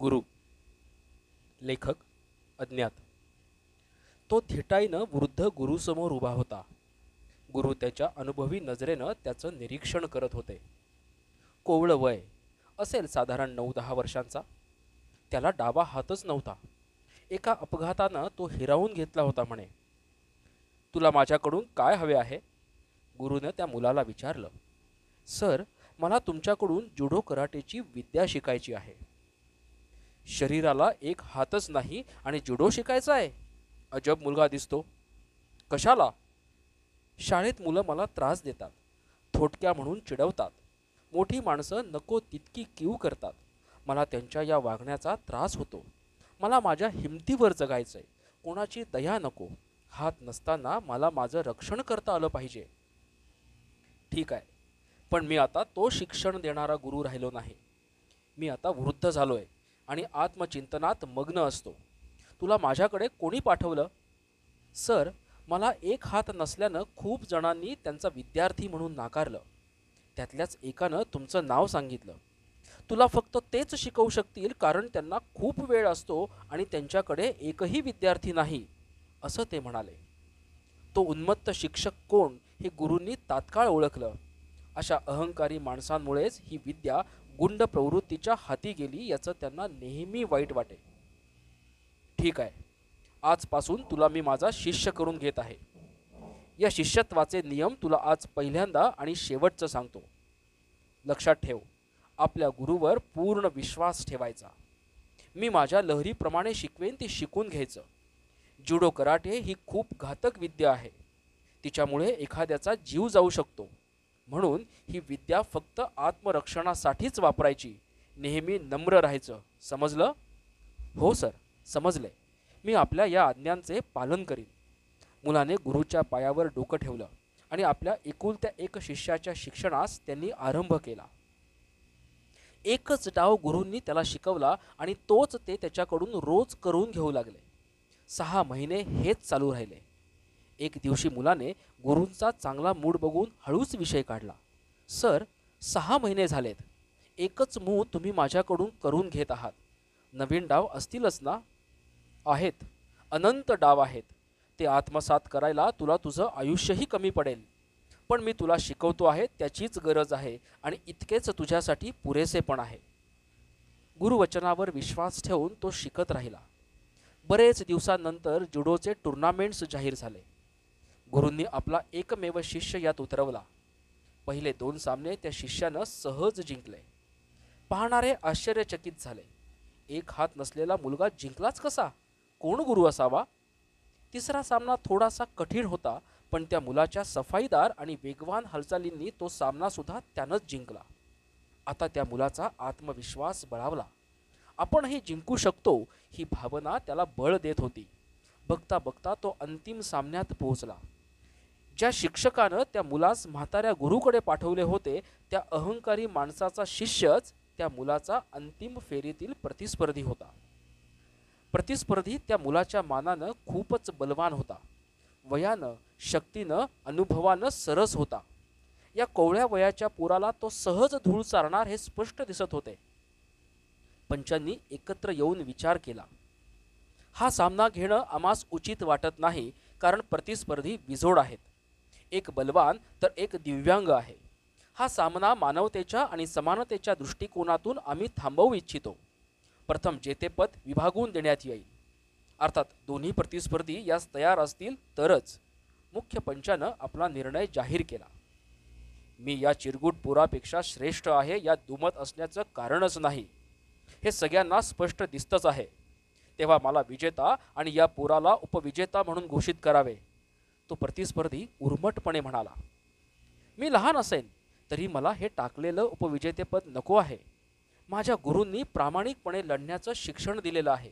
गुरु लेखक अज्ञात. तो थिटाईनं वृद्ध गुरुसमोर उभा होता. गुरु त्याच्या अनुभवी नजरेनं त्याचं निरीक्षण करत होते. कोवळं वय असेल साधारण नऊ दहा वर्षांचा. त्याला डावा हातच नव्हता. एका अपघातानं तो हिरावून घेतला होता म्हणे. तुला माझ्याकडून काय हवे आहे? गुरुनं त्या मुलाला विचारलं. सर मला तुमच्याकडून जुडो कराटेची विद्या शिकायची आहे. शरीराला एक हातच नाही आणि जुडो शिकायचा आहे. अजब मुलगा दिसतो. कशाला? शाळेत मुलं मला त्रास देतात. थोटक्या म्हणून चिडवतात. मोठी माणसं नको तितकी कीव करतात. मला त्यांच्या या वागण्याचा त्रास होतो. मला माझ्या हिमतीवर जगायचं आहे कोणाची दया नको. हात नसताना मला माझं रक्षण करता आलं पाहिजे. ठीक आहे. पण मी आता तो शिक्षण देणारा गुरु राहिलो नाही. मी आता वृद्ध झालो आहे आणि आत्मचिंतनात मग्न असतो. तुला माझ्याकडे कोणी पाठवलं? सर मला एक हात नसल्यानं खूप जणांनी त्यांचा विद्यार्थी म्हणून नाकारलं. त्यातल्याच एकानं तुमचं नाव सांगितलं. तुला फक्त तेच शिकवू शकतील कारण त्यांना खूप वेळ असतो आणि त्यांच्याकडे एकही विद्यार्थी नाही असं ते म्हणाले. तो उन्मत्त शिक्षक कोण हे गुरूंनी तात्काळ ओळखलं. अशा अहंकारी माणसांमुळेच ही विद्या गुंड प्रवृत्तीच्या हाती गेली याचं त्यांना नेहमी वाईट वाटे. ठीक आहे. आजपासून तुला मी माझा शिष्य करून घेत आहे. या शिष्यत्वाचे नियम तुला आज पहिल्यांदा आणि शेवटचं सांगतो. लक्षात ठेव आपल्या गुरुवर पूर्ण विश्वास ठेवायचा. मी माझ्या लहरीप्रमाणे शिकवेन ती शिकून घ्यायचं. जुडो कराटे ही खूप घातक विद्या आहे. तिच्यामुळे एखाद्याचा जीव जाऊ शकतो. म्हणून ही विद्या फक्त आत्मरक्षणासाठीच वापरायची. नेहमी नम्र राहायचं. समजलं? हो सर. समजले. मी आपल्या या आज्ञांचे पालन करीन. मुलाने गुरुच्या पायावर डोकं ठेवलं आणि आपल्या एकुलत्या एक शिष्याच्या शिक्षणास त्यांनी आरंभ केला. एकच डाव गुरूंनी त्याला शिकवला आणि तोच ते त्याच्याकडून रोज करून घेऊ लागले. सहा महिने हेच चालू राहिले. एक दिवशी मुलाने गुरूंचा चांगला मूड बघून हळूच विषय काढला. सर सहा महिने झालेत. एकच मूळ तुम्ही माझ्याकडून करून घेत आहात. नवीन डाव असतीलच ना? आहेत. अनंत डाव आहेत. ते आत्मसात करायला तुला तुझं आयुष्यही कमी पडेल. पण मी तुला शिकवतो आहे त्याचीच गरज आहे आणि इतकेच तुझ्यासाठी पुरेसे पण आहे. गुरुवचनावर विश्वास ठेवून तो शिकत राहिला. बरेच दिवसानंतर जुडोचे टुर्नामेंट्स जाहीर झाले. गुरूंनी आपला एकमेव शिष्य यात उतरवला. पहिले दोन सामने त्या शिष्यानं सहज जिंकले. पाहणारे आश्चर्यचकित झाले. एक हात नसलेला मुलगा जिंकलाच कसा? कोण गुरु असावा? तिसरा सामना थोडासा कठीण होता पण त्या मुलाच्या सफाईदार आणि वेगवान हालचालींनी तो सामना सुद्धा त्यानंच जिंकला. आता त्या मुलाचा आत्मविश्वास बळावला. आपणही जिंकू शकतो ही भावना त्याला बळ देत होती. बघता बघता तो अंतिम सामन्यात पोहोचला. ज्या शिक्षकानं त्या मुलास म्हाताऱ्या गुरुकडे पाठवले होते त्या अहंकारी माणसाचा शिष्यच त्या मुलाचा अंतिम फेरीतील प्रतिस्पर्धी होता. प्रतिस्पर्धी त्या मुलाच्या मानानं खूपच बलवान होता. वयानं शक्तीनं अनुभवानं सरस होता. या कोवळ्या वयाच्या पुराला तो सहज धूळ चारणार हे स्पष्ट दिसत होते. पंचांनी एकत्र येऊन विचार केला. हा सामना घेणं आम्हास उचित वाटत नाही कारण प्रतिस्पर्धी विजोड आहेत. एक बलवान तर एक दिव्यांग आहे. हा सामना मानवतेच्या आणि समानतेच्या दृष्टिकोनातून आम्ही थांबवू इच्छितो. प्रथम जेतेपद विभागून देण्यात येईल. अर्थात दोन्ही प्रतिस्पर्धी यास तयार असतील तरच. मुख्य पंचानं आपला निर्णय जाहीर केला. मी या चिरगुट पुरापेक्षा श्रेष्ठ आहे या दुमत असण्याचं कारणच नाही. हे सगळ्यांना स्पष्ट दिसतच आहे. तेव्हा मला विजेता आणि या पुराला उपविजेता म्हणून घोषित करावे. तो प्रतिस्पर्धी उर्मटपणे म्हणाला मी लहान असेन तरी मला हे टाकलेलं उपविजेतेपद नको आहे. माझ्या गुरूंनी प्रामाणिकपणे लढण्याचं शिक्षण दिलेलं आहे.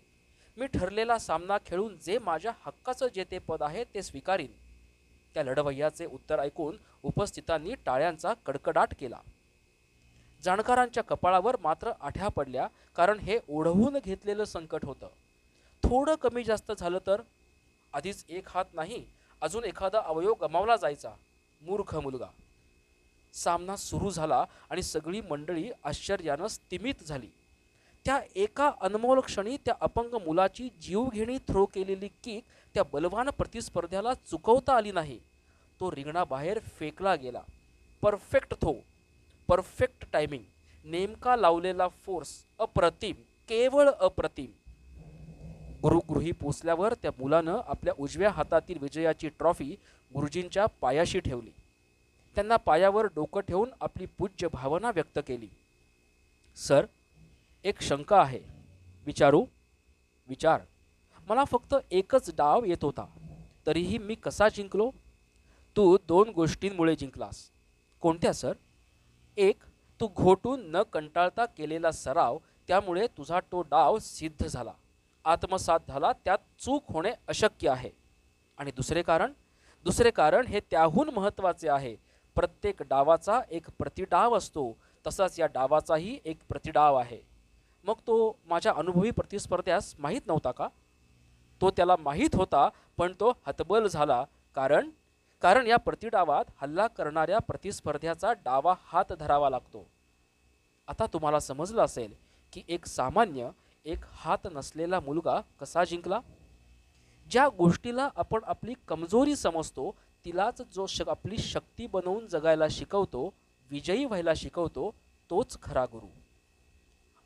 मी ठरलेला सामना खेळून जे माझ्या हक्काचं जेतेपद आहे ते स्वीकारीन. त्या लढवय्याचे उत्तर ऐकून उपस्थितांनी टाळ्यांचा कडकडाट केला. जाणकारांच्या कपाळावर मात्र आठ्या पडल्या कारण हे ओढवून घेतलेलं संकट होतं. थोडं कमी जास्त झालं तर? आधीच एक हात नाही अजून एखादा अवयव गमावला जायचा. मूर्ख मुलगा. सामना सुरू झाला आणि सगळी मंडळी आश्चर्यानं स्तिमित झाली. त्या एका अनमोल क्षणी त्या अपंग मुलाची जीवघेणी थ्रो केलेली किक त्या बलवान प्रतिस्पर्ध्याला चुकवता आली नाही. तो रिंगणाबाहेर फेकला गेला. Perfect throw. Perfect timing. नेमका लावलेला फोर्स अप्रतिम. केवळ अप्रतिम. गुरुगृही पोचल्यावर त्या मुलानं आपल्या उजव्या हातातील विजयाची ट्रॉफी गुरुजींच्या पायाशी ठेवली. त्यांना पायावर डोकं ठेवून आपली पूज्य भावना व्यक्त केली. सर एक शंका आहे. विचारू? विचार. मला फक्त एकच डाव येत होता. तरीही मी कसा जिंकलो? तू दोन गोष्टींमुळे जिंकलास. कोणत्या सर? एक तू घोटून न कंटाळता केलेला सराव त्यामुळे तुझा तो डाव सिद्ध झाला. आत्मसात झाला त्यात चूक होणे अशक्य आहे. आणि दुसरे कारण? दुसरे कारण हे त्याहून महत्त्वाचे आहे. प्रत्येक डावाचा एक प्रतिडाव असतो. तसाच या डावाचाही एक प्रतिडाव आहे. मग तो माझ्या अनुभवी प्रतिस्पर्ध्यास माहीत नव्हता का? तो त्याला माहीत होता पण तो हतबल झाला. कारण? कारण या प्रतिडावात हल्ला करणाऱ्या प्रतिस्पर्ध्याचा डावा हात धरावा लागतो. आता तुम्हाला समजलं असेल की एक सामान्य एक हात नसलेला मुलगा कसा जिंकला? ज्या गोष्टीला आपण आपली कमजोरी समजतो तिलाच जो श आपली शक्ती बनवून जगायला शिकवतो विजयी व्हायला शिकवतो तोच खरा गुरु.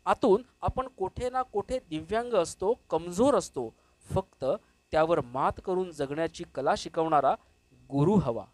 आतून आपण कोठे ना कोठे दिव्यांग असतो कमजोर असतो फक्त त्यावर मात करून जगण्याची कला शिकवणारा गुरु हवा.